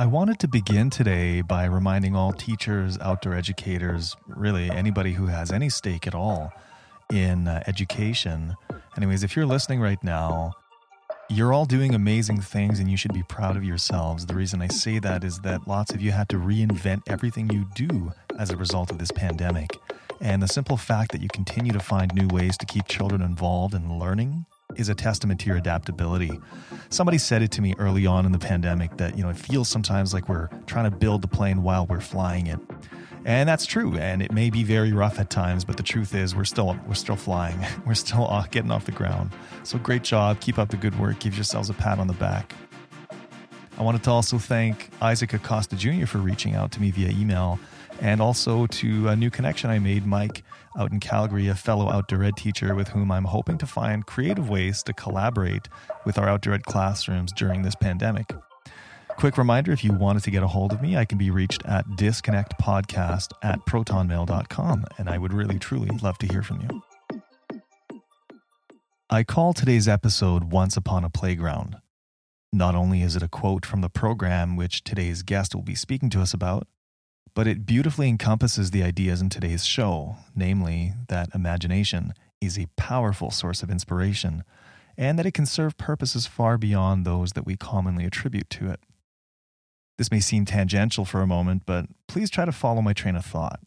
I wanted to begin today by reminding all teachers, outdoor educators, really anybody who has any stake at all in uh, education. Anyways, if you're listening right now, you're all doing amazing things and you should be proud of yourselves. The reason I say that is that lots of you had to reinvent everything you do as a result of this pandemic. And the simple fact that you continue to find new ways to keep children involved and learning is a testament to your adaptability. Somebody said it to me early on in the pandemic that, you know, it feels sometimes like we're trying to build the plane while we're flying it. And that's true, and it may be very rough at times, but the truth is we're still we're still flying. We're still getting off the ground. So great job. Keep up the good work. Give yourselves a pat on the back. I wanted to also thank Isaac Acosta Jr. for reaching out to me via email and also to a new connection I made, Mike, out in Calgary, a fellow outdoor ed teacher with whom I'm hoping to find creative ways to collaborate with our outdoor ed classrooms during this pandemic. Quick reminder if you wanted to get a hold of me, I can be reached at disconnectpodcast at protonmail.com, and I would really, truly love to hear from you. I call today's episode Once Upon a Playground. Not only is it a quote from the program which today's guest will be speaking to us about, but it beautifully encompasses the ideas in today's show, namely that imagination is a powerful source of inspiration and that it can serve purposes far beyond those that we commonly attribute to it. This may seem tangential for a moment, but please try to follow my train of thought.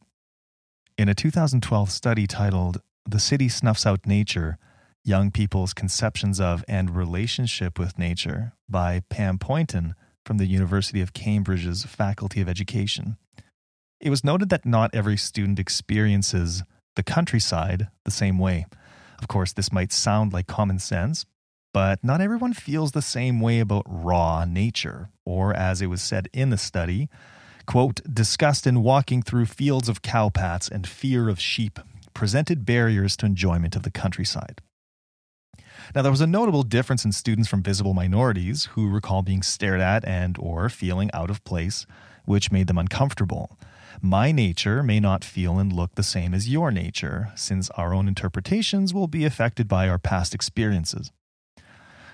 In a 2012 study titled The City Snuffs Out Nature Young People's Conceptions of and Relationship with Nature by Pam Pointon from the University of Cambridge's Faculty of Education, it was noted that not every student experiences the countryside the same way. Of course, this might sound like common sense, but not everyone feels the same way about raw nature, or as it was said in the study, quote, disgust in walking through fields of cowpats and fear of sheep presented barriers to enjoyment of the countryside. Now there was a notable difference in students from visible minorities who recall being stared at and or feeling out of place, which made them uncomfortable. My nature may not feel and look the same as your nature, since our own interpretations will be affected by our past experiences.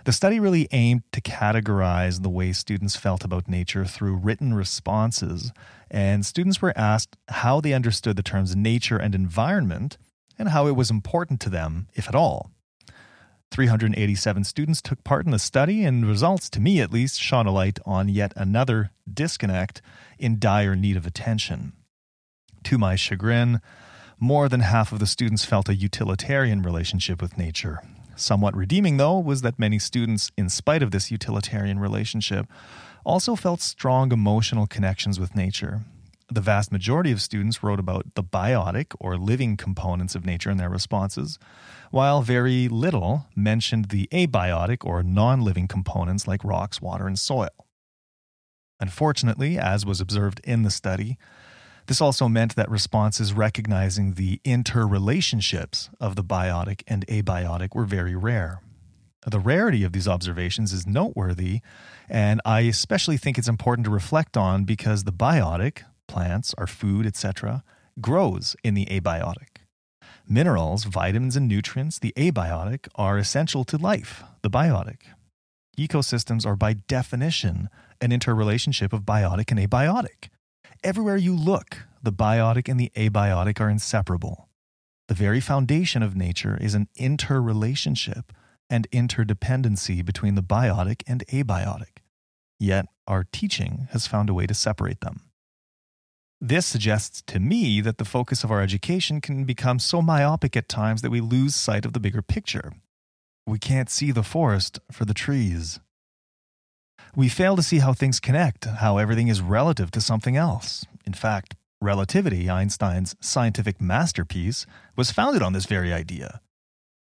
The study really aimed to categorize the way students felt about nature through written responses, and students were asked how they understood the terms nature and environment and how it was important to them, if at all. 387 students took part in the study, and results, to me at least, shone a light on yet another disconnect in dire need of attention. To my chagrin, more than half of the students felt a utilitarian relationship with nature. Somewhat redeeming, though, was that many students, in spite of this utilitarian relationship, also felt strong emotional connections with nature. The vast majority of students wrote about the biotic or living components of nature in their responses, while very little mentioned the abiotic or non living components like rocks, water, and soil. Unfortunately, as was observed in the study, this also meant that responses recognizing the interrelationships of the biotic and abiotic were very rare. The rarity of these observations is noteworthy, and I especially think it's important to reflect on because the biotic, plants, our food, etc., grows in the abiotic. Minerals, vitamins, and nutrients, the abiotic, are essential to life, the biotic. Ecosystems are by definition an interrelationship of biotic and abiotic. Everywhere you look, the biotic and the abiotic are inseparable. The very foundation of nature is an interrelationship and interdependency between the biotic and abiotic. Yet our teaching has found a way to separate them. This suggests to me that the focus of our education can become so myopic at times that we lose sight of the bigger picture. We can't see the forest for the trees. We fail to see how things connect, how everything is relative to something else. In fact, relativity, Einstein's scientific masterpiece, was founded on this very idea.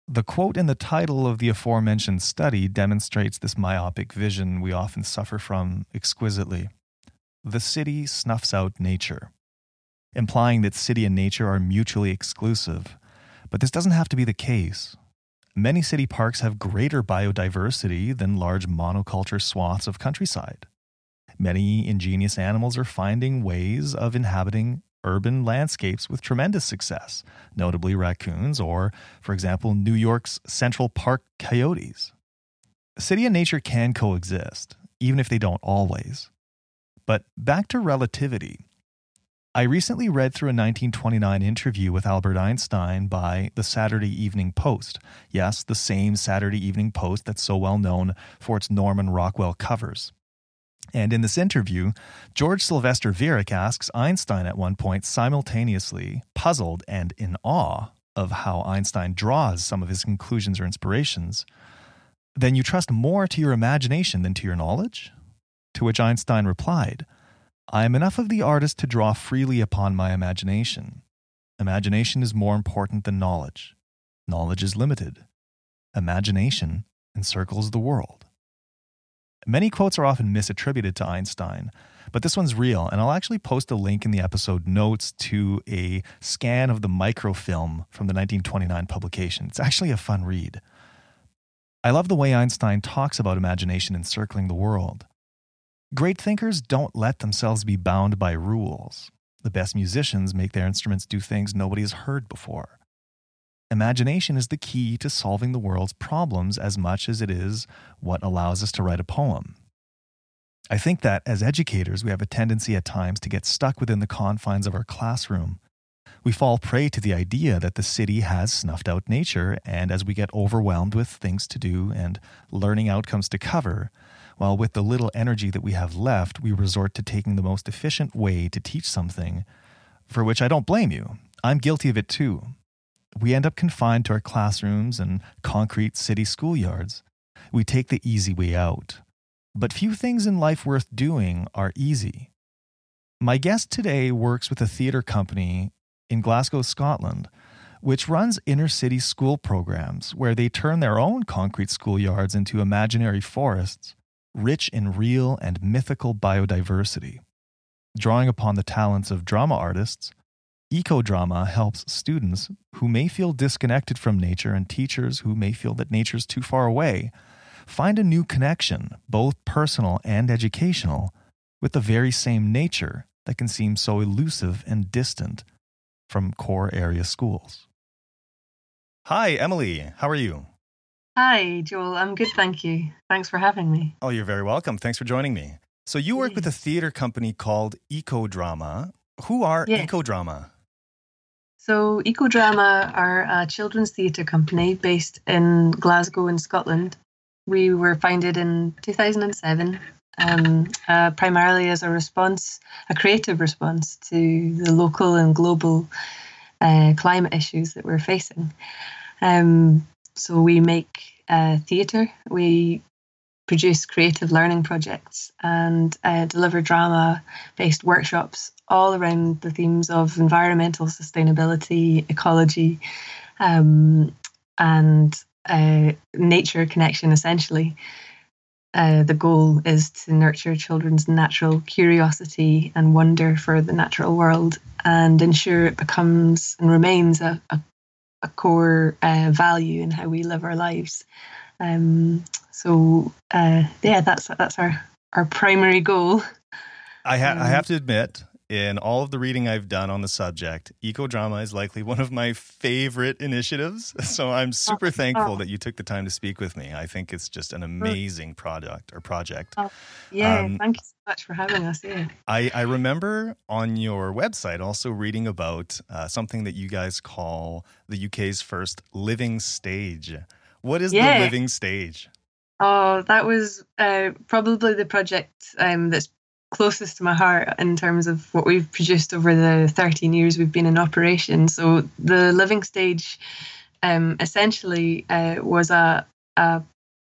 The quote in the title of the aforementioned study demonstrates this myopic vision we often suffer from exquisitely. The city snuffs out nature, implying that city and nature are mutually exclusive. But this doesn't have to be the case. Many city parks have greater biodiversity than large monoculture swaths of countryside. Many ingenious animals are finding ways of inhabiting urban landscapes with tremendous success, notably raccoons or, for example, New York's Central Park coyotes. City and nature can coexist, even if they don't always. But back to relativity. I recently read through a 1929 interview with Albert Einstein by the Saturday Evening Post. Yes, the same Saturday Evening Post that's so well known for its Norman Rockwell covers. And in this interview, George Sylvester Viereck asks Einstein at one point simultaneously, puzzled and in awe of how Einstein draws some of his conclusions or inspirations, then you trust more to your imagination than to your knowledge? To which Einstein replied, I am enough of the artist to draw freely upon my imagination. Imagination is more important than knowledge. Knowledge is limited. Imagination encircles the world. Many quotes are often misattributed to Einstein, but this one's real, and I'll actually post a link in the episode notes to a scan of the microfilm from the 1929 publication. It's actually a fun read. I love the way Einstein talks about imagination encircling the world. Great thinkers don't let themselves be bound by rules. The best musicians make their instruments do things nobody has heard before. Imagination is the key to solving the world's problems as much as it is what allows us to write a poem. I think that as educators, we have a tendency at times to get stuck within the confines of our classroom. We fall prey to the idea that the city has snuffed out nature, and as we get overwhelmed with things to do and learning outcomes to cover, while with the little energy that we have left, we resort to taking the most efficient way to teach something, for which I don't blame you. I'm guilty of it too we end up confined to our classrooms and concrete city schoolyards. We take the easy way out. But few things in life worth doing are easy. My guest today works with a theatre company in Glasgow, Scotland, which runs inner city school programs where they turn their own concrete schoolyards into imaginary forests, rich in real and mythical biodiversity. Drawing upon the talents of drama artists, Ecodrama helps students who may feel disconnected from nature and teachers who may feel that nature is too far away find a new connection, both personal and educational, with the very same nature that can seem so elusive and distant from core area schools. Hi, Emily. How are you? Hi, Joel. I'm good, thank you. Thanks for having me. Oh, you're very welcome. Thanks for joining me. So, you work with a theater company called Ecodrama. Who are yes. Ecodrama? So, Ecodrama are a children's theatre company based in Glasgow, in Scotland. We were founded in 2007, um, uh, primarily as a response, a creative response to the local and global uh, climate issues that we're facing. Um, so, we make uh, theatre, we produce creative learning projects, and uh, deliver drama based workshops all around the themes of environmental sustainability, ecology, um, and uh, nature connection, essentially. Uh, the goal is to nurture children's natural curiosity and wonder for the natural world and ensure it becomes and remains a, a, a core uh, value in how we live our lives. Um, so uh, yeah, that's that's our our primary goal. I, ha- um, I have to admit, in all of the reading I've done on the subject, Ecodrama is likely one of my favorite initiatives. So I'm super oh, thankful that you took the time to speak with me. I think it's just an amazing product or project. Oh, yeah, um, thank you so much for having us. Yeah. I, I remember on your website also reading about uh, something that you guys call the UK's first living stage. What is yeah. the living stage? Oh, that was uh, probably the project um, that's closest to my heart in terms of what we've produced over the 13 years we've been in operation. So the living stage um, essentially uh, was a, a,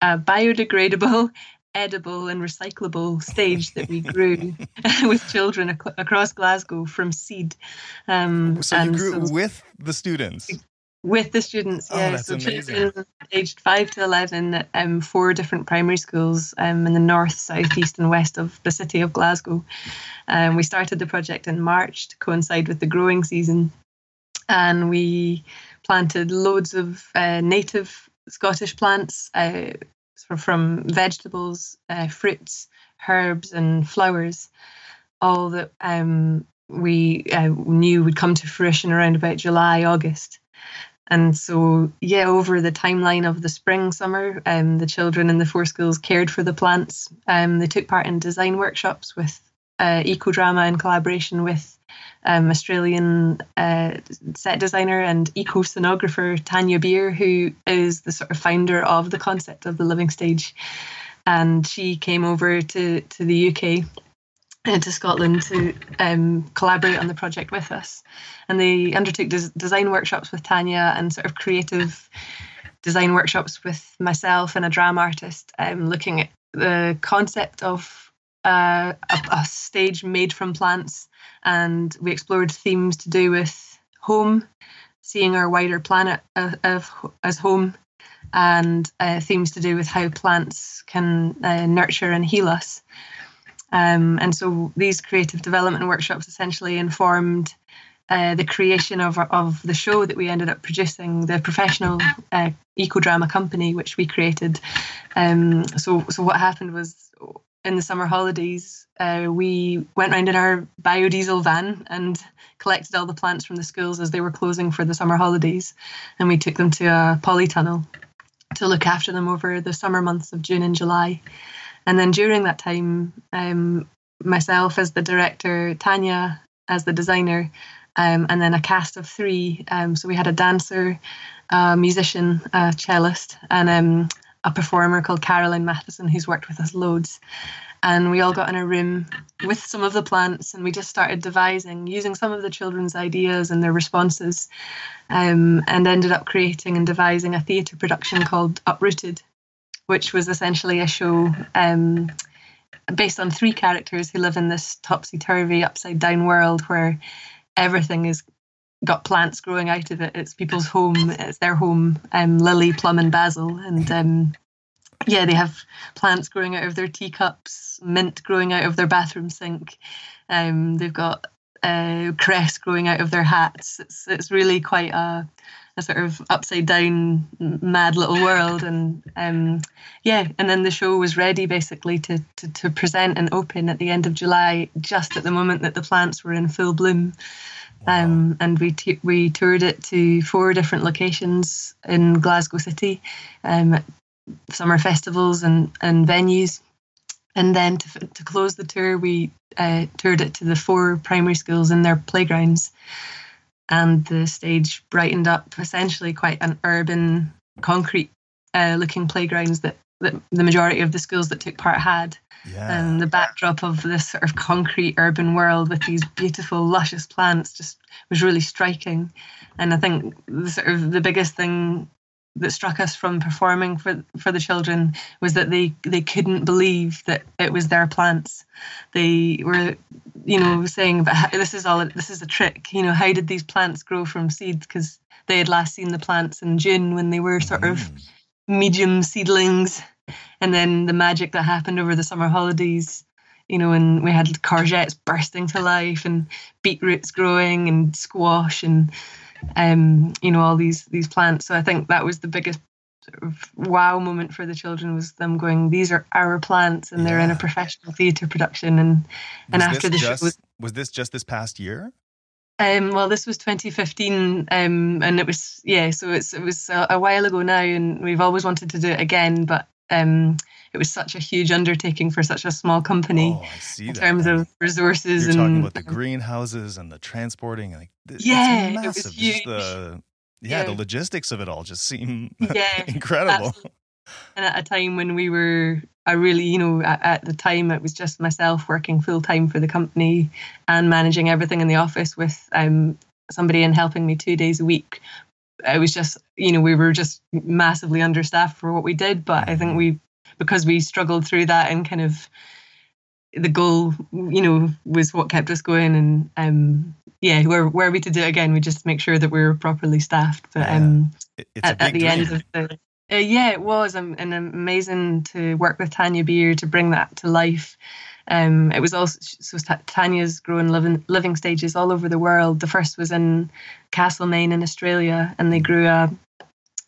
a biodegradable edible and recyclable stage that we grew with children ac- across Glasgow from seed. Um, so you grew so with the students with the students. Oh, yeah, so amazing. children aged five to eleven at um, four different primary schools um, in the north, south, east, and west of the city of Glasgow. Um, we started the project in March to coincide with the growing season, and we planted loads of uh, native Scottish plants uh, from vegetables, uh, fruits, herbs, and flowers. All that um, we uh, knew would come to fruition around about July, August. And so, yeah, over the timeline of the spring, summer, um, the children in the four schools cared for the plants. Um, they took part in design workshops with uh, Ecodrama in collaboration with um, Australian uh, set designer and eco scenographer Tanja Beer, who is the sort of founder of the concept of the living stage. And she came over to, to the UK and to Scotland to um, collaborate on the project with us. And they undertook des- design workshops with Tanja and sort of creative design workshops with myself and a drama artist, um, looking at the concept of uh, a, a, stage made from plants, and we explored themes to do with home, seeing our wider planet of, of as home, and uh, themes to do with how plants can uh, nurture and heal us. Um, and so these creative development workshops essentially informed uh, the creation of, of the show that we ended up producing, the professional uh, Ecodrama company, which we created. Um, so, so what happened was in the summer holidays, uh, we went around in our biodiesel van and collected all the plants from the schools as they were closing for the summer holidays, and we took them to a polytunnel to look after them over the summer months of June and July. And then during that time, um, myself as the director, Tanja as the designer, um, and then a cast of three. Um, so we had a dancer, a musician, a cellist, and um, a performer called Caroline Matheson, who's worked with us loads. And we all got in a room with some of the plants, and we just started devising using some of the children's ideas and their responses, um, and ended up creating and devising a theatre production called Uprooted, which was essentially a show um, based on three characters who live in this topsy turvy, upside down world where everything is got plants growing out of it. It's people's home. It's their home. Um, Lily, Plum, and Basil, and um, yeah, they have plants growing out of their teacups, mint growing out of their bathroom sink. Um, they've got uh, cress growing out of their hats. It's it's really quite a a sort of upside down mad little world. And um, yeah and then the show was ready basically to, to, to present and open at the end of july just at the moment that the plants were in full bloom. Um, and we t- we toured it to four different locations in Glasgow City, um, summer festivals and, and venues. And then to, to close the tour, we uh, toured it to the four primary schools in their playgrounds and the stage brightened up essentially quite an urban, concrete uh, looking playgrounds that, that the majority of the schools that took part had. Yeah. And the backdrop of this sort of concrete urban world with these beautiful, luscious plants just was really striking. And I think the sort of the biggest thing that struck us from performing for for the children was that they they couldn't believe that it was their plants. They were, you know, saying, "But this is all this is a trick." You know, how did these plants grow from seeds? Because they had last seen the plants in June when they were sort of mm. medium seedlings, and then the magic that happened over the summer holidays. You know, and we had courgettes bursting to life, and beetroots growing, and squash, and um, you know, all these these plants. So I think that was the biggest sort of wow moment for the children was them going, these are our plants, and yeah. they're in a professional theatre production. And and after the just, show was, was this just this past year? Um, well, this was 2015, um, and it was yeah. So it's it was a, a, while ago now, and we've always wanted to do it again, but um, it was such a huge undertaking for such a small company oh, in that. terms of resources. You're and talking about the greenhouses and the transporting. Like, yeah, it was huge. The, yeah, yeah, the logistics of it all just seem yeah, incredible. Absolutely. And at a time when we were, I really, you know, at, at the time it was just myself working full time for the company and managing everything in the office with um, somebody in helping me two days a week. It was just, you know, we were just massively understaffed for what we did, but I think mm-hmm. we because we struggled through that and kind of the goal, you know, was what kept us going. And um, yeah, were were we to do it again, we just make sure that we were properly staffed. But um, at, at, the dream. end of the uh, yeah, it was um, and amazing to work with Tanja Beer to bring that to life. Um, it was also so Tanja's growing living living stages all over the world. The first was in Castlemaine in Australia, and they grew a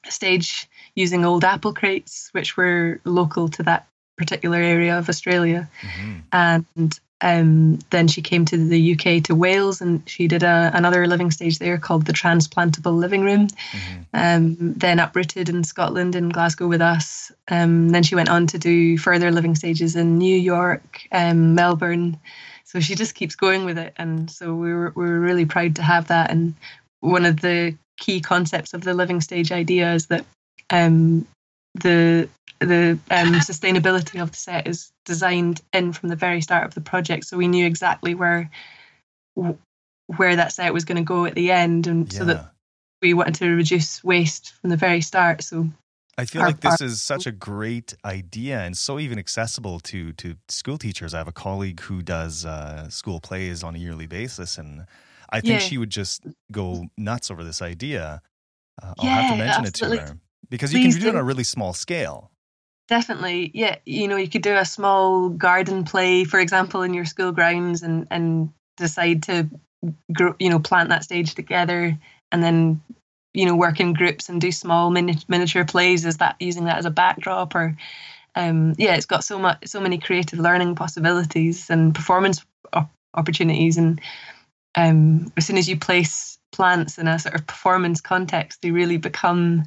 stage using old apple crates, which were local to that particular area of Australia. Mm-hmm. And um, then she came to the UK to Wales and she did a, another living stage there called the Transplantable Living Room. Mm-hmm. Um, then uprooted in Scotland in Glasgow with us. Um, then she went on to do further living stages in New York, um, Melbourne. so she just keeps going with it, and so we were we were really proud to have that. And one of the key concepts of the living stage idea is that um, the the um, sustainability of the set is designed in from the very start of the project, so we knew exactly where where that set was going to go at the end, and yeah. so that we wanted to reduce waste from the very start. So I feel like this is such a great idea and so even accessible to to school teachers. I have a colleague who does uh, school plays on a yearly basis, and I think yeah. she would just go nuts over this idea. Uh, I'll yeah, have to mention absolutely. it to her because you Please can do it on a really small scale. Definitely, yeah. You know, you could do a small garden play, for example, in your school grounds, and and decide to, grow, you know, plant that stage together, and then, you know, work in groups and do small mini- miniature plays. Is that using that as a backdrop, or, um, yeah, it's got so much, so many creative learning possibilities and performance op- opportunities, and um, as soon as you place plants in a sort of performance context, they really become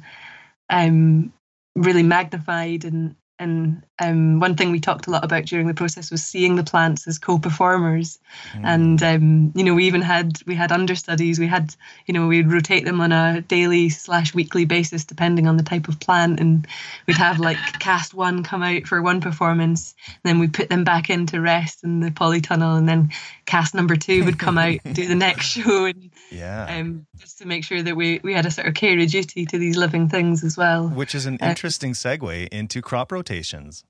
um, really magnified and and um, one thing we talked a lot about during the process was seeing the plants as co-performers. Mm. and um, you know we even had we had understudies. We had you know we'd rotate them on a daily slash weekly basis depending on the type of plant. And we'd have like cast one come out for one performance. Then we put them back in to rest in the polytunnel. And then cast number two would come out do the next show. And yeah. um, just to make sure that we we had a sort of care of duty to these living things as well. Which is an uh, interesting segue into crop rotation rotations.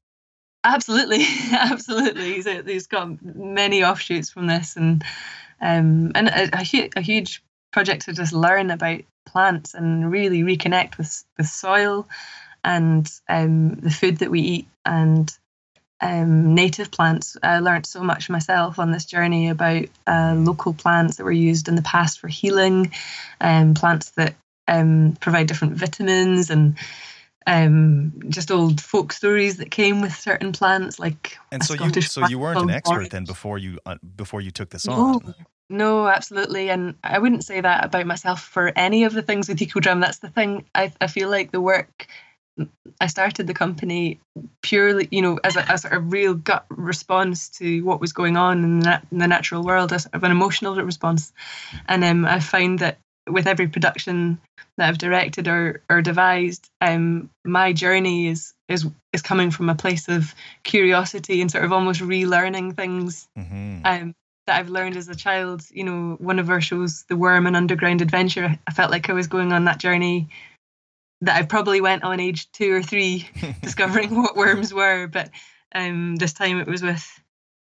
Absolutely, absolutely. So there's got many offshoots from this, and um, and a, a, hu- a huge project to just learn about plants and really reconnect with with soil and um, the food that we eat and um, native plants. I learned so much myself on this journey about uh, local plants that were used in the past for healing, um, plants that um, provide different vitamins and um, just old folk stories that came with certain plants, like and so you so you weren't an expert orange. then before you uh, before you took this no, on. No, absolutely, and I wouldn't say that about myself for any of the things with Ecodrama. That's the thing. I I feel like the work. I started the company purely, you know, as a, as a real gut response to what was going on in the, in the natural world, as of an emotional response, and um, I find that with every production that I've directed or or devised, um, my journey is is is coming from a place of curiosity and sort of almost relearning things mm-hmm. um, that I've learned as a child. You know, one of our shows, The Worm and Underground Adventure, I felt like I was going on that journey that I probably went on age two or three, discovering what worms were. But um, this time it was with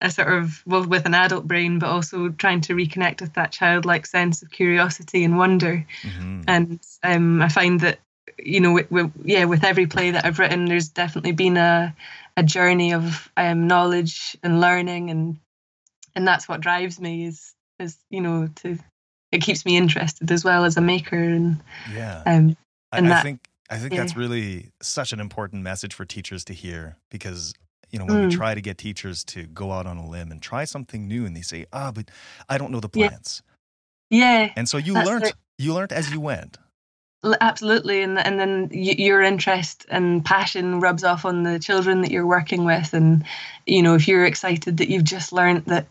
a sort of well with an adult brain but also trying to reconnect with that childlike sense of curiosity and wonder mm-hmm. and um, i find that you know with, with, yeah with every play that i've written there's definitely been a a journey of um, knowledge and learning and and that's what drives me is is you know to it keeps me interested as well as a maker and yeah um and I, that, I think I think yeah. that's really such an important message for teachers to hear because you know, when mm. we try to get teachers to go out on a limb and try something new, and they say, "Ah, but I don't know the plants." Yeah. yeah and so you learned. You learned as you went. Absolutely, and and then your interest and passion rubs off on the children that you're working with, and you know if you're excited that you've just learned that,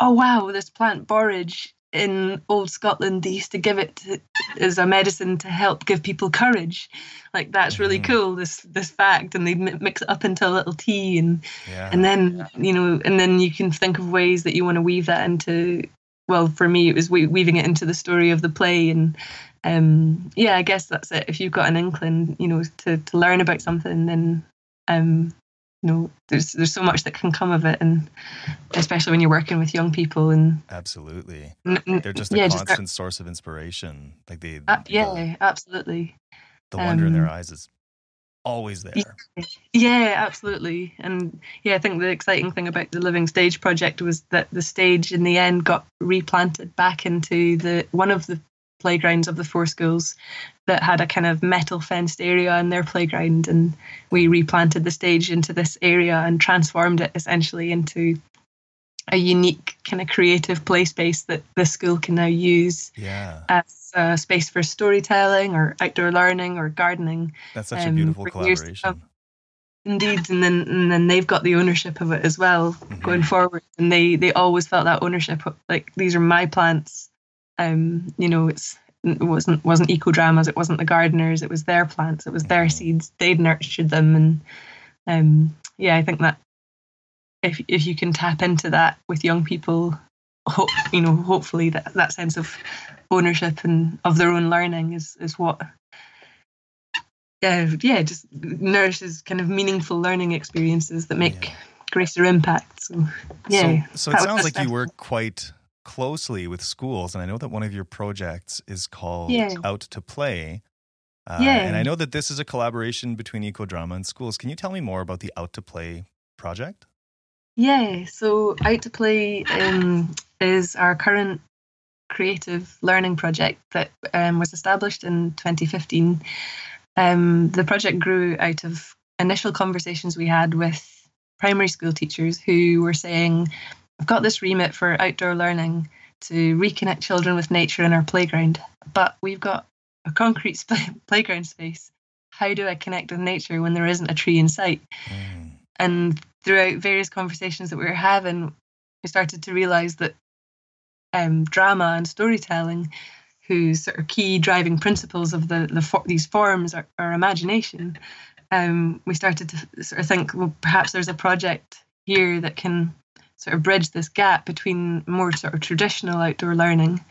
oh wow, this plant borage in old Scotland, they used to give it to, as a medicine to help give people courage. Like that's really mm. cool. This this fact, and they mix it up into a little tea, and yeah. and then you know, and then you can think of ways that you want to weave that into. Well, for me, it was weaving it into the story of the play, and um, yeah, I guess that's it. If you've got an inkling, you know, to to learn about something, then um, you know there's there's so much that can come of it and especially when you're working with young people and absolutely. They're just a yeah, constant just source of inspiration. Like they uh, yeah the, absolutely. the wonder um, in their eyes is always there. yeah absolutely. And yeah i think the exciting thing about the living stage project was that the stage in the end got replanted back into the one of the playgrounds of the four schools that had a kind of metal fenced area in their playground and we replanted the stage into this area and transformed it essentially into a unique kind of creative play space that the school can now use yeah. as a space for storytelling or outdoor learning or gardening. That's such um, a beautiful collaboration. indeed and then and then they've got the ownership of it as well Mm-hmm. going forward and they they always felt that ownership like these are my plants um you know it's it wasn't wasn't eco dramas it wasn't the gardeners it was their plants it was their Mhm. seeds they'd nurtured them and um yeah i think that if if you can tap into that with young people hope you know hopefully that that sense of ownership and of their own learning is is what yeah yeah just nourishes kind of meaningful learning experiences that make Yeah. greater impact so yeah So, so it sounds like you were quite closely with schools, and I know that one of your projects is called Yeah. Out to Play. Uh, Yeah. And I know that this is a collaboration between Ecodrama and schools. Can you tell me more about the Out to Play project? Yeah, so Out to Play um, is our current creative learning project that um, was established in 2015. Um, the project grew out of initial conversations we had with primary school teachers who were saying, I've got this remit for outdoor learning to reconnect children with nature in our playground, but we've got a concrete sp- playground space. How do I connect with nature when there isn't a tree in sight? Mm. and throughout various conversations that we were having, we started to realize that um, drama and storytelling, whose sort of key driving principles of the, the for- these forms are, are imagination, um, we started to sort of think, well, perhaps there's a project here that can sort of bridge this gap between more sort of traditional outdoor learning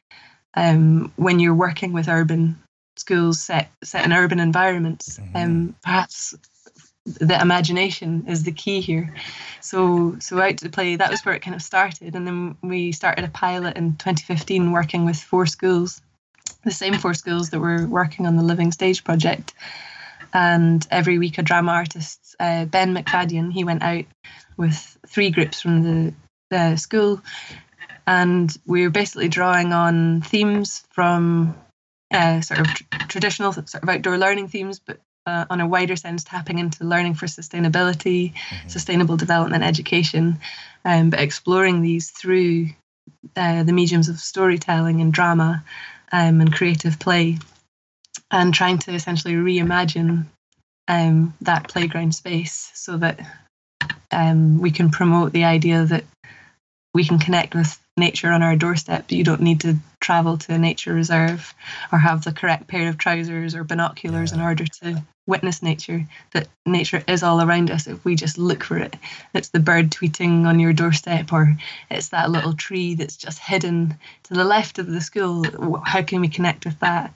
um, when you're working with urban schools set set in urban environments. Mhm. Um, perhaps the imagination is the key here. So so out to play that was where it kind of started, and then we started a pilot in 2015 working with four schools, the same four schools that were working on the Living Stage project. And every week, a drama artist, uh, Ben McFadden, he went out with three groups from the, the school, and we were basically drawing on themes from uh, sort of tr- traditional sort of outdoor learning themes, but uh, on a wider sense, tapping into learning for sustainability, Mhm. sustainable development, education, um, but exploring these through uh, the mediums of storytelling and drama um, and creative play, and trying to essentially reimagine um, that playground space so that um, we can promote the idea that we can connect with nature on our doorstep. You don't need to travel to a nature reserve or have the correct pair of trousers or binoculars in order to witness nature. That nature is all around us if we just look for it. It's the bird tweeting on your doorstep, or it's that little tree that's just hidden to the left of the school. How can we connect with that?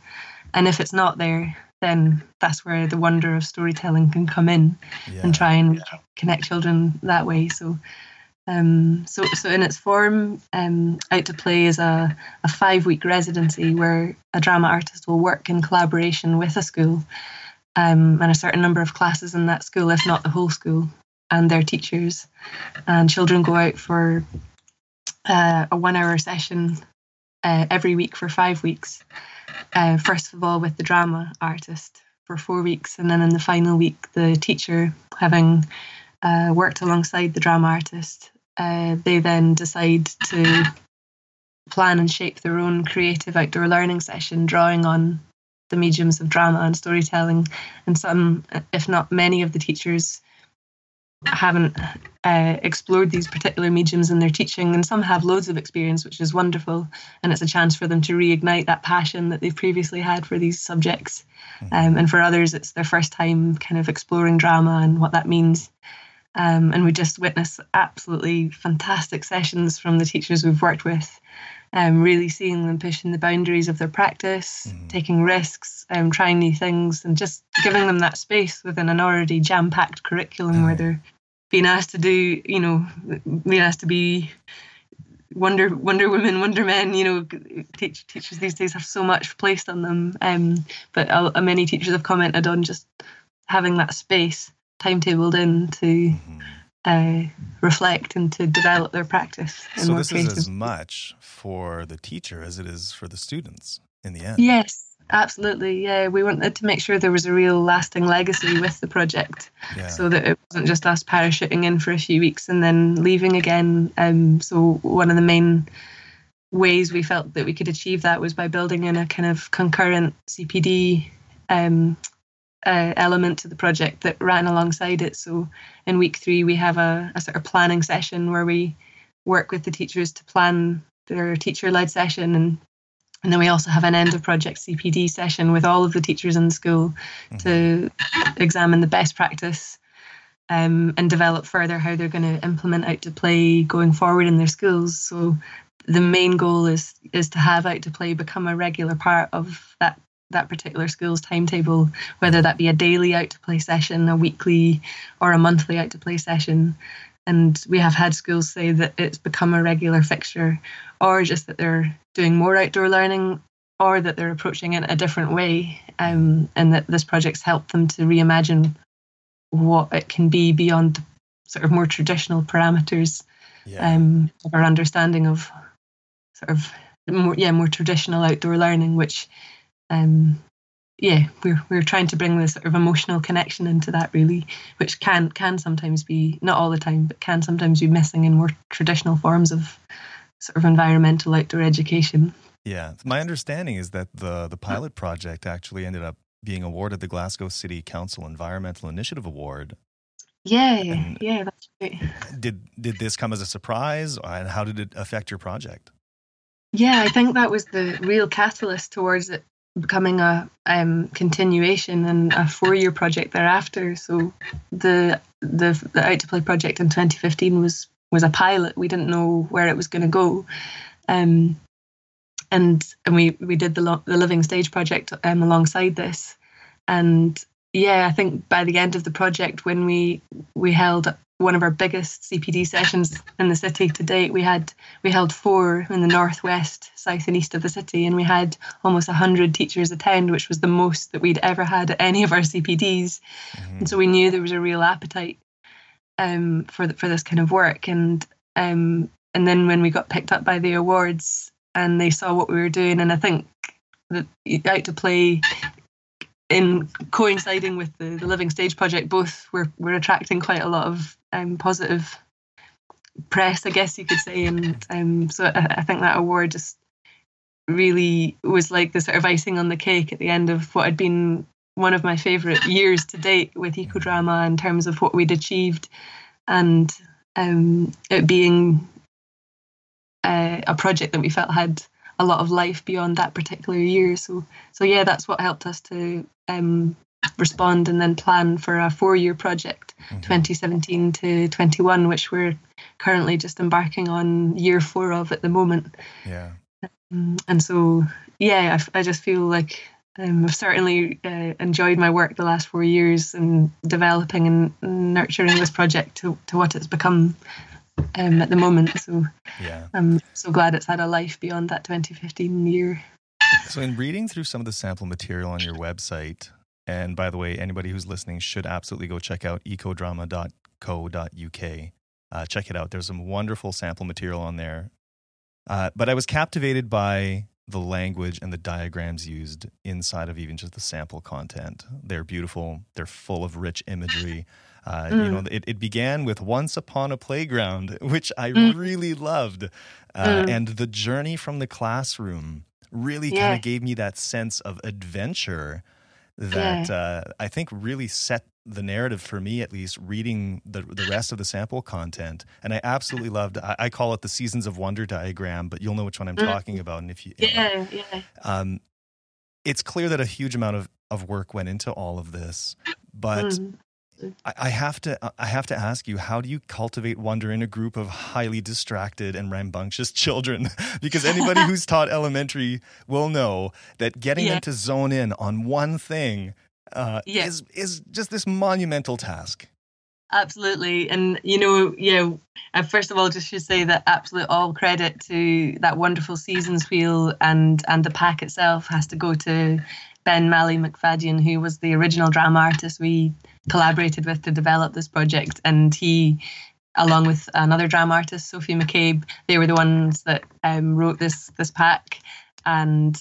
And if it's not there, then that's where the wonder of storytelling can come in Yeah. and try and connect children that way. So, um, so so in its form, um, Out to Play is a, a five week residency where a drama artist will work in collaboration with a school um, and a certain number of classes in that school, if not the whole school, and their teachers. And children go out for uh, a one hour session uh, every week for five weeks. Uh, first of all, with the drama artist for four weeks, and then in the final week, the teacher, having uh, worked alongside the drama artist, uh, they then decide to plan and shape their own creative outdoor learning session, drawing on the mediums of drama and storytelling. And some, if not many, of the teachers haven't uh, explored these particular mediums in their teaching, and some have loads of experience, which is wonderful. And it's a chance for them to reignite that passion that they've previously had for these subjects. Um, and for others, it's their first time kind of exploring drama and what that means. Um, and we just witness absolutely fantastic sessions from the teachers we've worked with, um, really seeing them pushing the boundaries of their practice, Mhm. taking risks, um, trying new things, and just giving them that space within an already jam packed curriculum where they're being asked to do, you know, being asked to be Wonder Wonder Women, Wonder Men. You know, teach, teachers these days have so much placed on them, um, but uh, many teachers have commented on just having that space timetabled in to Mhm. uh, reflect and to develop their practice. in So this creative. is as much for the teacher as it is for the students in the end. Yes, absolutely. Yeah, we wanted to make sure there was a real lasting legacy with the project, Yeah. so that it wasn't just us parachuting in for a few weeks and then leaving again. Um, so one of the main ways we felt that we could achieve that was by building in a kind of concurrent CPD um, uh, element to the project that ran alongside it. So in week three, we have a, a sort of planning session where we work with the teachers to plan their teacher led session and and then we also have an end of project CPD session with all of the teachers in the school mm-hmm. to examine the best practice um, and develop further how they're going to implement out to play going forward in their schools. So the main goal is is to have out to play become a regular part of that that particular school's timetable, whether that be a daily out to play session, a weekly or a monthly out to play session. And we have had schools say that it's become a regular fixture, or just that they're doing more outdoor learning, or that they're approaching it a different way, um, and that this project's helped them to reimagine what it can be beyond the sort of more traditional parameters yeah. um, of our understanding of sort of more yeah more traditional outdoor learning, which um, yeah we're we're trying to bring this sort of emotional connection into that really, which can can sometimes be not all the time, but can sometimes be missing in more traditional forms of sort of environmental outdoor education. Yeah, my understanding is that the the pilot project actually ended up being awarded the Glasgow City Council Environmental Initiative Award. Yeah, and yeah, that's great. Did did this come as a surprise, and how did it affect your project? Yeah, I think that was the real catalyst towards it becoming a um, continuation and a four-year project thereafter. So the the the Out to Play project in 2015 was was a pilot. We didn't know where it was going to go, um, and and we we did the lo- the Living Stage project um, alongside this, and yeah, I think by the end of the project, when we we held one of our biggest CPD sessions in the city to date, we had we held four in the northwest, south, and east of the city, and we had almost hundred teachers attend, which was the most that we'd ever had at any of our CPDs. Mm-hmm. And so we knew there was a real appetite um, for the, for this kind of work, and um, and then when we got picked up by the awards and they saw what we were doing, and I think that out to play in coinciding with the, the Living Stage project, both were, were attracting quite a lot of um, positive press, I guess you could say. And um, so I, I, think that award just really was like the sort of icing on the cake at the end of what had been one of my favourite years to date with Ecodrama in terms of what we'd achieved and um, it being uh, a project that we felt had a lot of life beyond that particular year. So so yeah, that's what helped us to um, respond and then plan for a four-year project, mm-hmm. 2017 to 21, which we're currently just embarking on year four of at the moment. Yeah. Um, and so yeah, I, I just feel like um, I've certainly uh, enjoyed my work the last four years and developing and nurturing this project to, to what it's become um, at the moment. So yeah. I'm so glad it's had a life beyond that 2015 year. So, in reading through some of the sample material on your website, and by the way, anybody who's listening should absolutely go check out ecodrama.co.uk. Uh, check it out. There's some wonderful sample material on there. Uh, but I was captivated by the language and the diagrams used inside of even just the sample content. They're beautiful. They're full of rich imagery. Uh, mm. You know, it, it began with "Once Upon a Playground," which I mm. really loved, uh, mm. and the journey from the classroom really yeah. kind of gave me that sense of adventure that yeah. uh, I think really set the narrative for me at least reading the the rest of the sample content and i absolutely loved i, I call it the seasons of wonder diagram but you'll know which one i'm mm. talking about and if you, you yeah know, yeah um, it's clear that a huge amount of of work went into all of this but mm. I have to I have to ask you how do you cultivate wonder in a group of highly distracted and rambunctious children because anybody who's taught elementary will know that getting yeah. them to zone in on one thing uh, yeah. is is just this monumental task. Absolutely, and you know, yeah. First of all, just should say that absolute all credit to that wonderful seasons wheel and and the pack itself has to go to Ben Malley McFadyen, who was the original drama artist we collaborated with to develop this project, and he along with another drama artist, Sophie McCabe. They were the ones that um, wrote this this pack, and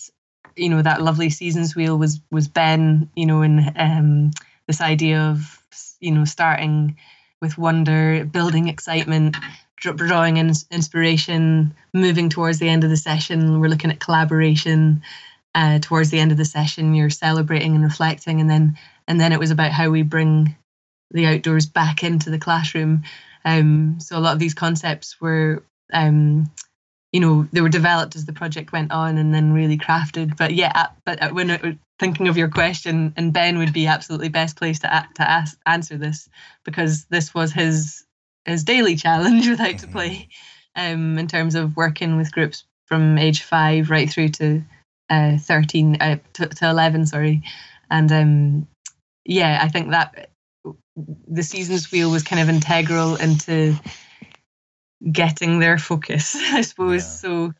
you know that lovely seasons wheel was was Ben. You know, in um, this idea of you know starting with wonder, building excitement, drawing in inspiration, moving towards the end of the session. We're looking at collaboration. Uh, towards the end of the session, you're celebrating and reflecting, and then and then it was about how we bring the outdoors back into the classroom. Um, so a lot of these concepts were, um, you know, they were developed as the project went on and then really crafted. But yeah, but when thinking of your question, and Ben would be absolutely best placed to to ask, answer this because this was his his daily challenge with how to play, mm-hmm. um, in terms of working with groups from age five right through to uh, 13 uh, to, to 11 sorry and um yeah i think that the seasons wheel was kind of integral into getting their focus i suppose yeah. so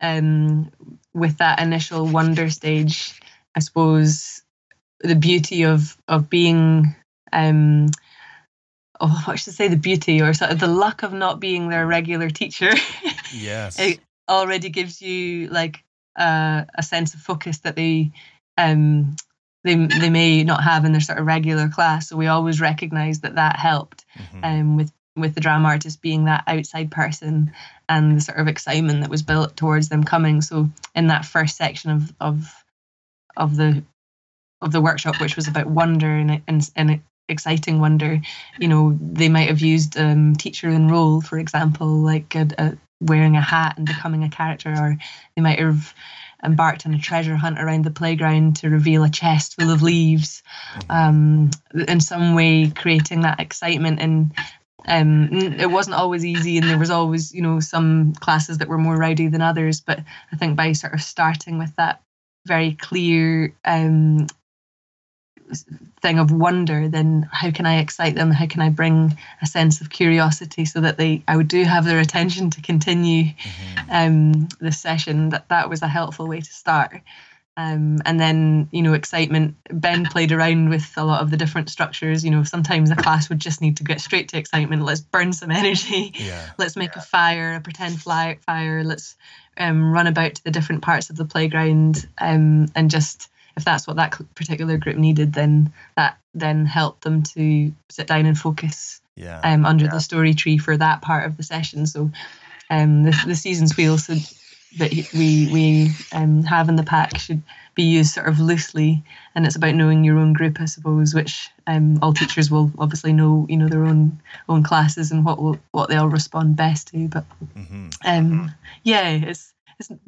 um with that initial wonder stage i suppose the beauty of of being um oh what should I say the beauty or sort of the luck of not being their regular teacher yes it already gives you like uh, a sense of focus that they um, they they may not have in their sort of regular class. So we always recognise that that helped mm-hmm. um, with with the drama artist being that outside person and the sort of excitement that was built towards them coming. So in that first section of of of the of the workshop, which was about wonder and and, and exciting wonder, you know, they might have used um, teacher and role, for example, like a, a, wearing a hat and becoming a character, or they might have embarked on a treasure hunt around the playground to reveal a chest full of leaves. Mm-hmm. Um, in some way, creating that excitement and um, it wasn't always easy, and there was always, you know, some classes that were more rowdy than others. But I think by sort of starting with that very clear um, thing of wonder, then how can I excite them? How can I bring a sense of curiosity so that they I would do have their attention to continue mm-hmm. um, the session? That that was a helpful way to start. Um, and then you know excitement ben played around with a lot of the different structures you know sometimes a class would just need to get straight to excitement let's burn some energy yeah. let's make yeah. a fire a pretend fly, fire let's um, run about to the different parts of the playground um, and just if that's what that particular group needed, then that then helped them to sit down and focus yeah. um, under yeah. the story tree for that part of the session. So um, the, the seasons wheel so that we we um, have in the pack should be used sort of loosely, and it's about knowing your own group, I suppose, which um, all teachers will obviously know, you know, their own own classes and what will, what they'll respond best to. But mm-hmm. um, yeah, it's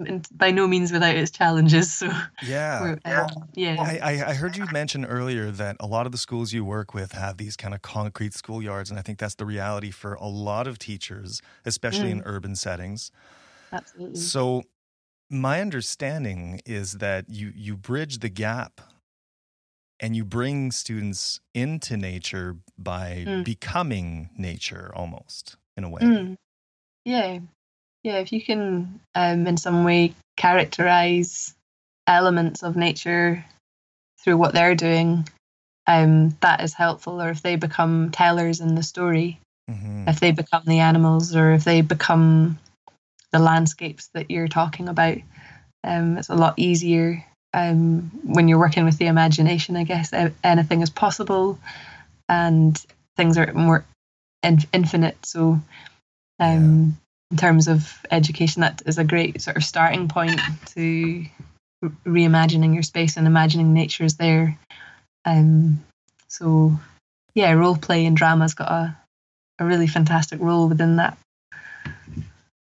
it's by no means without its challenges. So yeah, um, yeah. I, I heard you mention earlier that a lot of the schools you work with have these kind of concrete schoolyards, and I think that's the reality for a lot of teachers, especially mm. in urban settings. Absolutely. So my understanding is that you you bridge the gap and you bring students into nature by mm. becoming nature almost in a way. Mm. Yeah, yeah, if you can um, in some way characterize elements of nature through what they're doing, um, that is helpful. Or if they become tellers in the story, mm-hmm. if they become the animals, or if they become the landscapes that you're talking about, um, it's a lot easier um, when you're working with the imagination. I guess anything is possible, and things are more in- infinite. So, um, in terms of education, that is a great sort of starting point to reimagining your space and imagining nature is there. Um, so, yeah, role play and drama's got a, a really fantastic role within that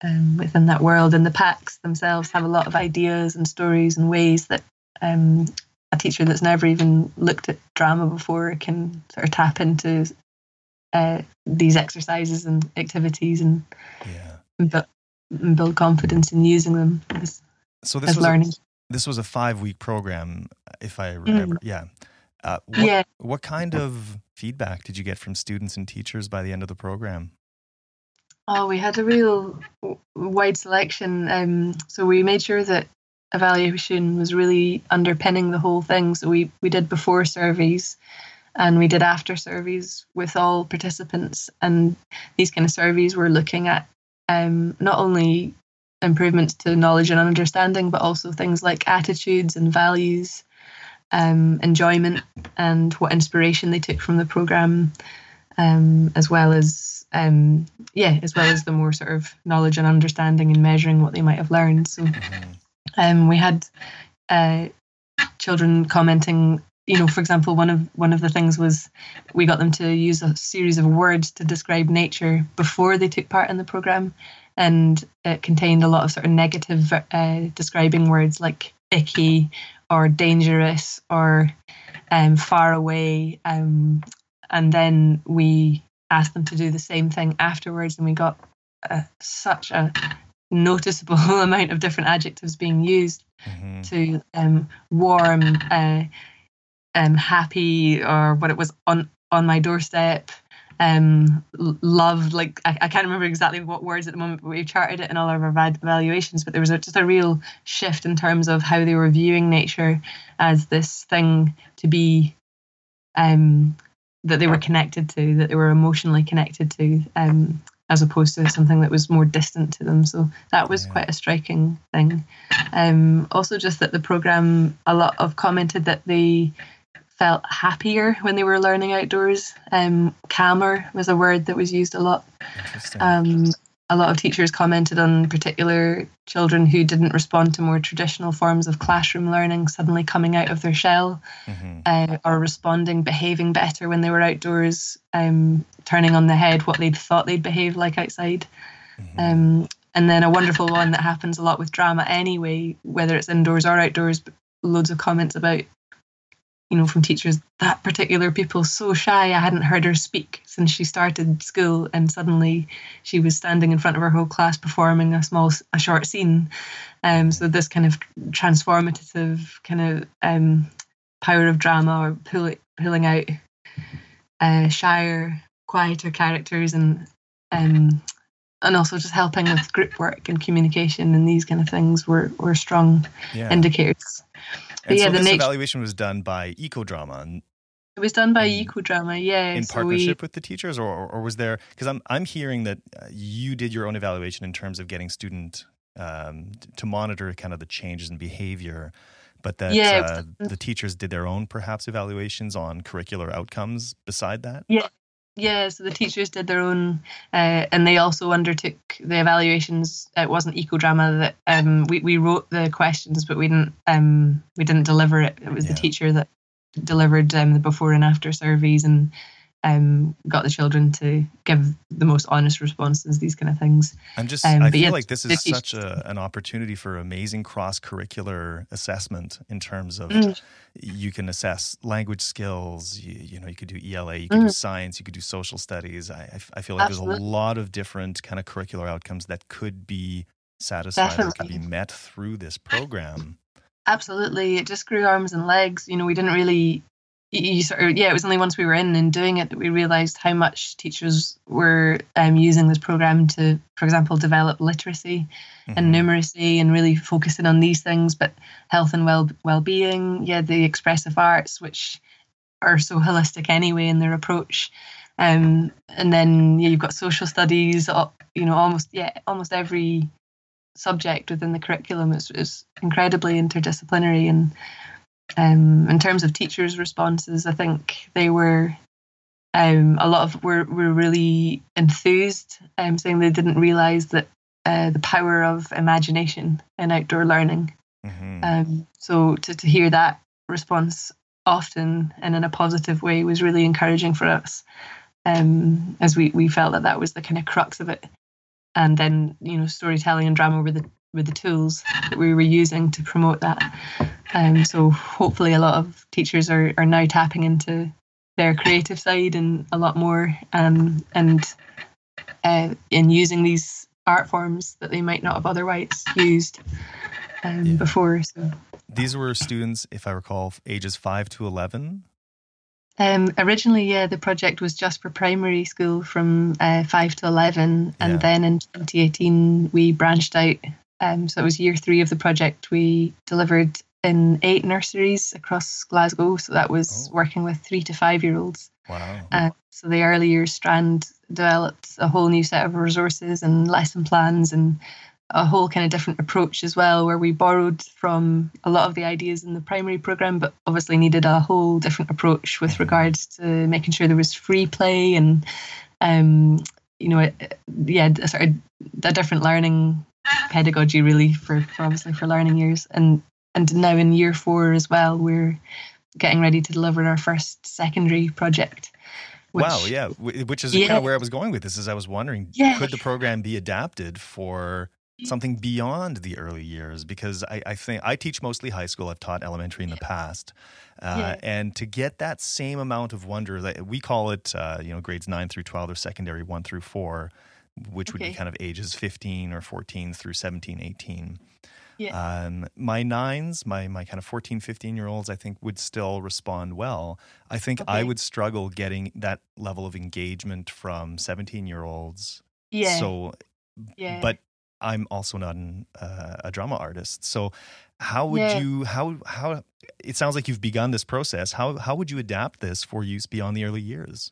um, within that world. And the packs themselves have a lot of ideas and stories and ways that um, a teacher that's never even looked at drama before can sort of tap into uh, these exercises and activities and yeah build confidence in using them as, so this as was learning. A, this was a five week program, if I remember. Mm. Yeah. Uh, what, yeah. What kind of feedback did you get from students and teachers by the end of the program? Oh, we had a real wide selection. Um, so we made sure that evaluation was really underpinning the whole thing. So we, we did before surveys and we did after surveys with all participants. And these kind of surveys were looking at um, not only improvements to knowledge and understanding, but also things like attitudes and values, um, enjoyment, and what inspiration they took from the program, um, as well as um, yeah, as well as the more sort of knowledge and understanding and measuring what they might have learned. So um, we had uh, children commenting you know, for example, one of one of the things was we got them to use a series of words to describe nature before they took part in the program, and it contained a lot of sort of negative uh, describing words like icky or dangerous or um, far away. Um, and then we asked them to do the same thing afterwards, and we got uh, such a noticeable amount of different adjectives being used mm-hmm. to um, warm, uh, um, happy, or what it was on on my doorstep. Um, love, like I, I can't remember exactly what words at the moment, but we charted it in all of our evaluations. But there was a, just a real shift in terms of how they were viewing nature as this thing to be um, that they were connected to, that they were emotionally connected to, um, as opposed to something that was more distant to them. So that was yeah. quite a striking thing. Um, also, just that the program, a lot of commented that they felt happier when they were learning outdoors. Um, calmer was a word that was used a lot. Um, a lot of teachers commented on particular children who didn't respond to more traditional forms of classroom learning suddenly coming out of their shell mm-hmm. uh, or responding behaving better when they were outdoors um, turning on the head what they'd thought they'd behave like outside mm-hmm. um, and then a wonderful one that happens a lot with drama anyway whether it's indoors or outdoors loads of comments about you know, from teachers, that particular pupil's so shy. I hadn't heard her speak since she started school, and suddenly she was standing in front of her whole class performing a small, a short scene. Um, so this kind of transformative kind of um, power of drama, or pull, pulling out uh, shyer, quieter characters, and um, and also just helping with group work and communication and these kind of things were were strong yeah. indicators. And yeah, so this nature- evaluation was done by Ecodrama. It was done by Ecodrama, yeah. In so partnership we, with the teachers, or, or was there? Because I'm I'm hearing that uh, you did your own evaluation in terms of getting student um, to monitor kind of the changes in behavior, but that yeah, uh, the teachers did their own perhaps evaluations on curricular outcomes beside that. Yeah, yeah, so the teachers did their own, uh, and they also undertook the evaluations. It wasn't Ecodrama that um, we we wrote the questions, but we didn't um, we didn't deliver it. It was yeah. the teacher that delivered um, the before and after surveys and um, got the children to give the most honest responses, these kind of things. I'm just, um, I feel yeah, like this is such a, an opportunity for amazing cross curricular assessment in terms of mm. you can assess language skills, you, you, know, you could do ELA, you could mm. do science, you could do social studies. I, I feel like Absolutely. there's a lot of different kind of curricular outcomes that could be satisfied Definitely. or could be met through this program. Absolutely. It just grew arms and legs. You know, we didn't really you sort of, yeah, it was only once we were in and doing it that we realised how much teachers were um, using this program to, for example, develop literacy mm-hmm. and numeracy and really focusing on these things. But health and well well being, yeah, the expressive arts, which are so holistic anyway in their approach. Um, and then yeah, you've got social studies. You know, almost yeah, almost every subject within the curriculum is, is incredibly interdisciplinary and um, in terms of teachers' responses, I think they were um, a lot of were were really enthused, um, saying they didn't realise that uh, the power of imagination in outdoor learning. Mm-hmm. Um, so to to hear that response often and in a positive way was really encouraging for us, um, as we we felt that that was the kind of crux of it. And then you know storytelling and drama were the were the tools that we were using to promote that. Um, so hopefully, a lot of teachers are, are now tapping into their creative side and a lot more, um, and uh, in using these art forms that they might not have otherwise used um, yeah. before. So these were students, if I recall, ages five to eleven. Um, originally, yeah, the project was just for primary school from uh, 5 to 11. And yeah. then in 2018, we branched out um, so it was year three of the project. We delivered in eight nurseries across Glasgow. So that was oh. working with three to five year olds. Wow. Uh, so the early years strand developed a whole new set of resources and lesson plans and a whole kind of different approach as well, where we borrowed from a lot of the ideas in the primary program, but obviously needed a whole different approach with mm-hmm. regards to making sure there was free play and, um, you know, yeah, sort of a different learning pedagogy really for, for obviously for learning years and and now in year four as well we're getting ready to deliver our first secondary project. Which, wow, yeah, which is yeah. kind of where I was going with this. Is I was wondering, yeah. could the program be adapted for something beyond the early years? Because I, I think I teach mostly high school. I've taught elementary in the past, uh, yeah. and to get that same amount of wonder, that we call it, uh, you know, grades nine through twelve or secondary one through four, which would be kind of ages fifteen or fourteen through 17, 18. Yeah. Um, my nines, my, my kind of 14, 15 year olds, I think would still respond well. I think okay. I would struggle getting that level of engagement from 17 year olds. Yeah. So, yeah. but I'm also not an, uh, a drama artist. So, how would yeah. you, how, how, it sounds like you've begun this process. How, how would you adapt this for use beyond the early years?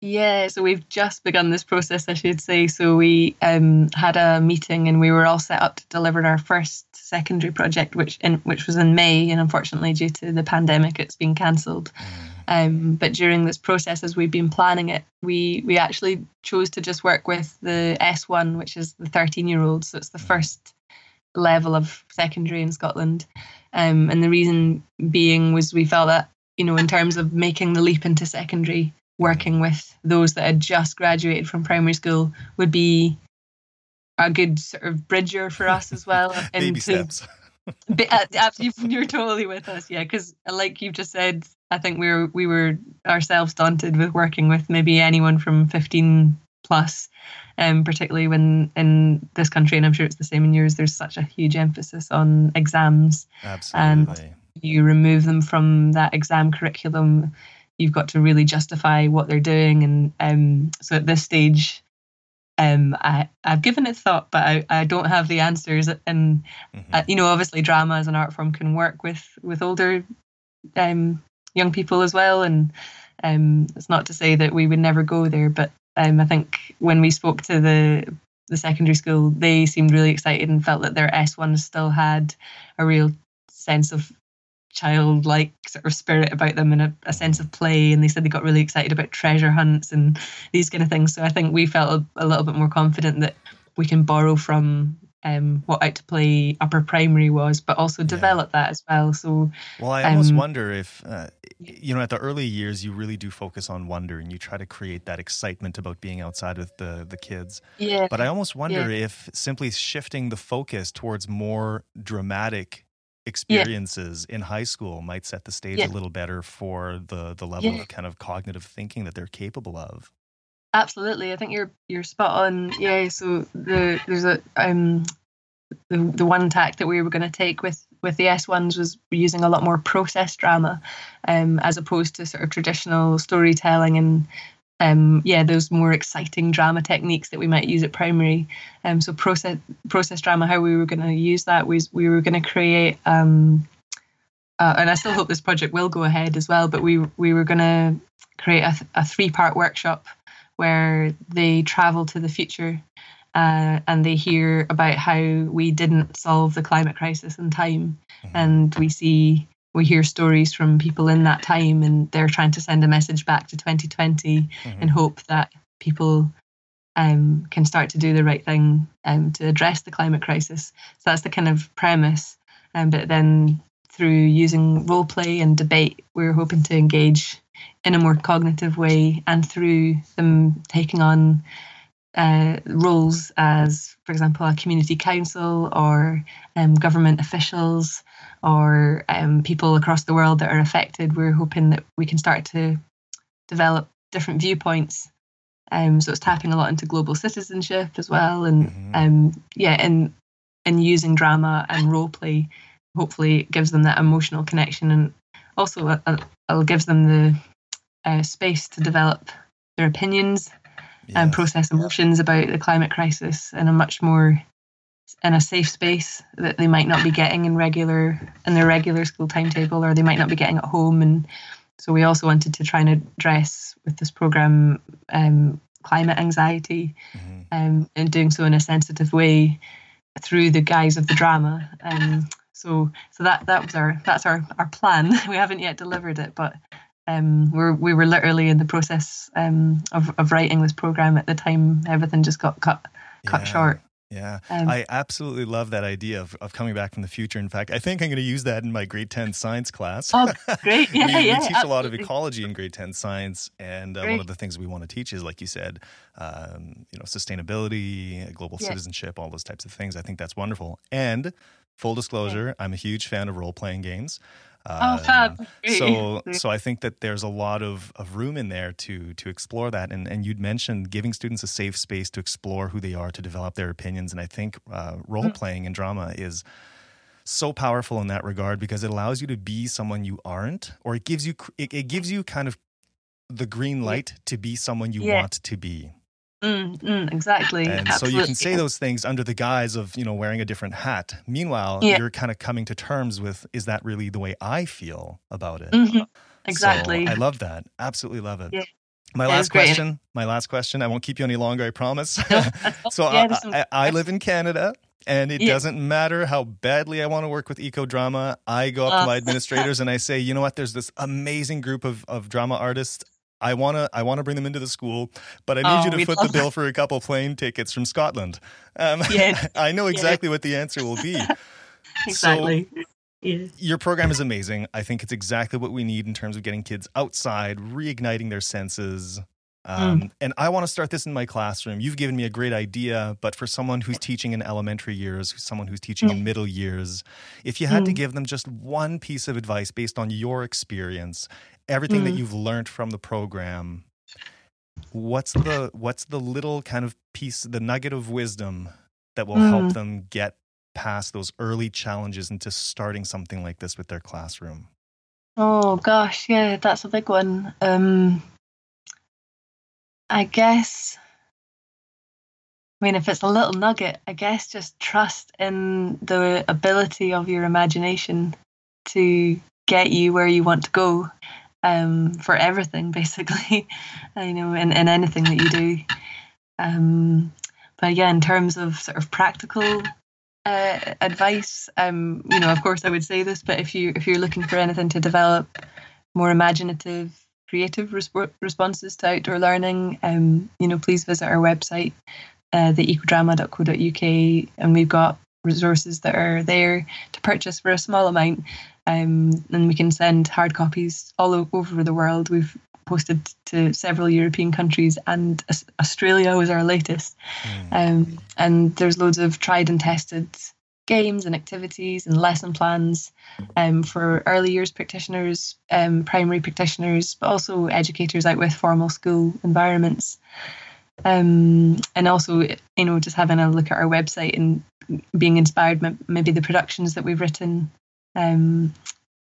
Yeah, so we've just begun this process, I should say. So we um, had a meeting and we were all set up to deliver our first secondary project, which in, which was in May, and unfortunately due to the pandemic, it's been cancelled. Mm. Um, but during this process, as we've been planning it, we we actually chose to just work with the S1, which is the 13 year olds. So it's the mm. first level of secondary in Scotland. Um, and the reason being was we felt that you know in terms of making the leap into secondary working with those that had just graduated from primary school would be a good sort of bridger for us as well. Baby into, steps. uh, you're totally with us, yeah. Because like you've just said, I think we were we were ourselves daunted with working with maybe anyone from 15 plus, um, particularly when in this country, and I'm sure it's the same in yours. There's such a huge emphasis on exams, Absolutely. and you remove them from that exam curriculum you've got to really justify what they're doing. And um, so at this stage, um, I, I've given it thought, but I, I don't have the answers. And mm-hmm. uh, you know, obviously, drama as an art form can work with with older um, young people as well. And um, it's not to say that we would never go there, but um, I think when we spoke to the the secondary school, they seemed really excited and felt that their S ones still had a real sense of childlike sort of spirit about them and a, a, sense of play. And they said they got really excited about treasure hunts and these kind of things. So I think we felt a, a little bit more confident that we can borrow from um, what out to play upper primary was, but also develop yeah. that as well. So, well, I almost um, wonder if uh, you know, at the early years, you really do focus on wonder and you try to create that excitement about being outside with the the kids. Yeah. But I almost wonder yeah. if simply shifting the focus towards more dramatic experiences yeah. in high school might set the stage yeah. a little better for the the level yeah. of kind of cognitive thinking that they're capable of. Absolutely, I think you're you're spot on. Yeah, so the there's a um the the one tack that we were going to take with with the S ones was using a lot more process drama, um, as opposed to sort of traditional storytelling and um, yeah, those more exciting drama techniques that we might use at primary. Um, so process process drama, how we were going to use that was we were going to create, um, uh, and I still hope this project will go ahead as well. But we we were going to create a, a three part workshop where they travel to the future uh, and they hear about how we didn't solve the climate crisis in time, mm-hmm. and we see we hear stories from people in that time and they're trying to send a message back to 2020 mm-hmm. and hope that people um, can start to do the right thing um, to address the climate crisis. So that's the kind of premise. Um, but then through using role play and debate, we're hoping to engage in a more cognitive way and through them taking on uh, roles as, for example, a community council or um, government officials or um, people across the world that are affected. We're hoping that we can start to develop different viewpoints. Um, so it's tapping a lot into global citizenship as well, and mm-hmm. um, yeah, and and using drama and role play, hopefully it gives them that emotional connection, and also uh, uh, it gives them the uh, space to develop their opinions yes. and process emotions about the climate crisis in a much more in a safe space that they might not be getting in regular in their regular school timetable or they might not be getting at home and so we also wanted to try and address with this program um, climate anxiety mm-hmm. um, and doing so in a sensitive way through the guise of the drama um, so so that that was our that's our our plan we haven't yet delivered it but um, we're, we were literally in the process um, of, of writing this program at the time everything just got cut cut yeah. short Yeah, um, I absolutely love that idea of, of coming back from the future. In fact, I think I'm going to use that in my grade 10 science class. Oh, great. Yeah, we, yeah. We teach absolutely. a lot of ecology in grade 10 science. And uh, one of the things we want to teach is, like you said, um, you know, sustainability, global yeah. citizenship, all those types of things. I think that's wonderful. And full disclosure. I'm a huge fan of role playing games. Oh, fab. Um, so, so I think that there's a lot of, of room in there to to explore that. And and you'd mentioned giving students a safe space to explore who they are, to develop their opinions. And I think uh, role playing and drama is so powerful in that regard because it allows you to be someone you aren't, or it gives you it, it gives you kind of the green light to be someone you yeah. want to be. Mm, mm, exactly. And Absolutely. so you can say those things under the guise of, you know, wearing a different hat. Meanwhile, yeah. you're kind of coming to terms with, is that really the way I feel about it? Mm-hmm. Exactly. So I love that. Absolutely love it. Yeah. My last question, my last question. I won't keep you any longer, I promise. so yeah, I, I, I, live in Canada and it yeah. doesn't matter how badly I want to work with Ecodrama. I go up uh, to my administrators and I say, you know what, there's this amazing group of, of drama artists. I wanna I wanna bring them into the school, but I need oh, you to foot the bill for a couple plane tickets from Scotland. Um, yeah. I know exactly what the answer will be. exactly. So, yeah. Your program is amazing. I think it's exactly what we need in terms of getting kids outside, reigniting their senses. Um, mm. And I want to start this in my classroom. You've given me a great idea, but for someone who's teaching in elementary years, someone who's teaching mm. in middle years, if you had mm. to give them just one piece of advice based on your experience, everything mm. that you've learned from the program what's the what's the little kind of piece the nugget of wisdom that will mm. help them get past those early challenges into starting something like this with their classroom oh gosh yeah that's a big one um i guess I mean, if it's a little nugget, I guess just trust in the ability of your imagination to get you where you want to go um, for everything, basically, you know, in, in anything that you do. Um, but yeah, in terms of sort of practical uh, advice, um, you know, of course I would say this, but if you if you're looking for anything to develop more imaginative, creative resp- responses to outdoor learning, um, you know, please visit our website, uh, theecodrama.co.uk, and we've got resources that are there to purchase for a small amount um, and we can send hard copies all over the world. We've posted to several European countries, and Australia was our latest. Mm. Um, and there's loads of tried and tested games and activities and lesson plans um, for early years practitioners, um, primary practitioners, but also educators out with formal school environments. Um, and also, you know, just having a look at our website and being inspired, maybe the productions that we've written um,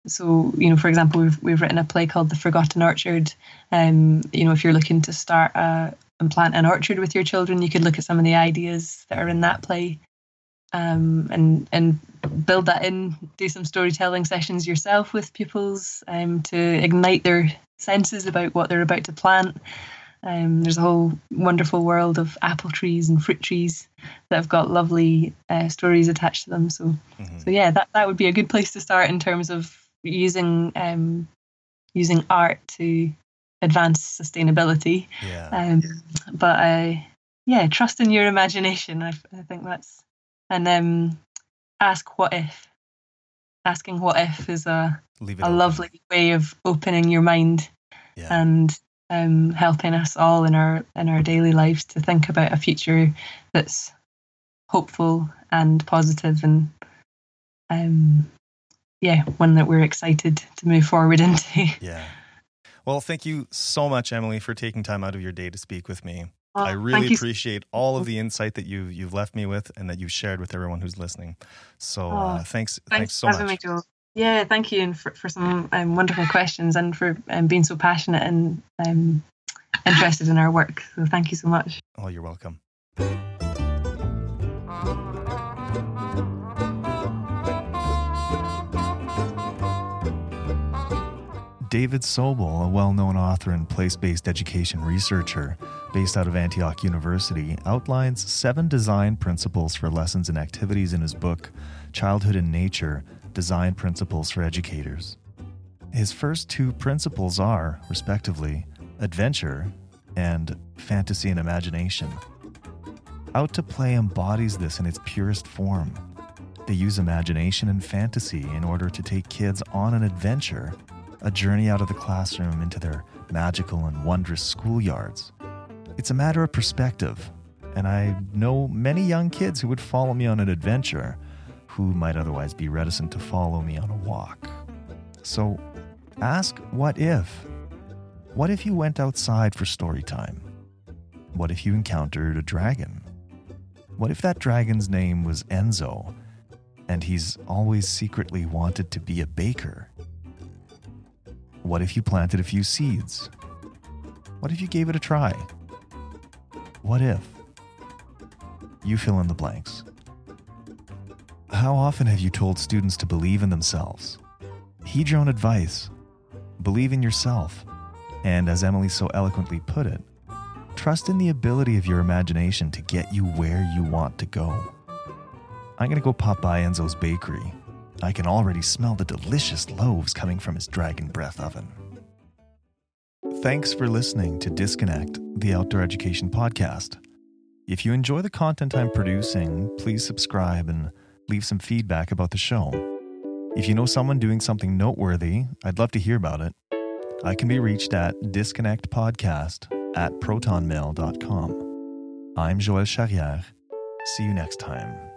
so, you know, for example, we've we've written a play called The Forgotten Orchard. Um, you know, if you're looking to start a, and plant an orchard with your children, you could look at some of the ideas that are in that play, um, and and build that in. Do some storytelling sessions yourself with pupils um, to ignite their senses about what they're about to plant. Um, there's a whole wonderful world of apple trees and fruit trees that have got lovely uh, stories attached to them. So, mm-hmm. so yeah, that, that would be a good place to start in terms of using um, using art to advance sustainability. Yeah. Um, but uh, yeah, trust in your imagination. I, I think that's and um, ask what if. Asking what if is a a lovely way of opening your mind yeah. and um, helping us all in our in our daily lives to think about a future that's hopeful and positive and um, yeah, one that we're excited to move forward into. Yeah. Well, thank you so much, Emily, for taking time out of your day to speak with me. Oh, I really appreciate all of the insight that you you've left me with and that you've shared with everyone who's listening. So oh, uh, thanks, thanks, thanks so much. Yeah, thank you, and for, for some um, wonderful questions, and for um, being so passionate and um, interested in our work. So thank you so much. Oh, you're welcome. David Sobel, a well known author and place based education researcher based out of Antioch University, outlines seven design principles for lessons and activities in his book, Childhood in Nature Design Principles for Educators. His first two principles are, respectively, adventure and fantasy and imagination. Out to Play embodies this in its purest form. They use imagination and fantasy in order to take kids on an adventure, a journey out of the classroom into their magical and wondrous schoolyards. It's a matter of perspective, and I know many young kids who would follow me on an adventure who might otherwise be reticent to follow me on a walk. So ask what if? What if you went outside for story time? What if you encountered a dragon? What if that dragon's name was Enzo and he's always secretly wanted to be a baker? What if you planted a few seeds? What if you gave it a try? What if? You fill in the blanks. How often have you told students to believe in themselves? Heed your own advice. Believe in yourself. And as Emily so eloquently put it, trust in the ability of your imagination to get you where you want to go. I'm going to go pop by Enzo's bakery. I can already smell the delicious loaves coming from his dragon breath oven. Thanks for listening to Disconnect, the Outdoor Education Podcast. If you enjoy the content I'm producing, please subscribe and leave some feedback about the show. If you know someone doing something noteworthy, I'd love to hear about it. I can be reached at disconnectpodcast at protonmail.com. I'm Joël Charrière. See you next time.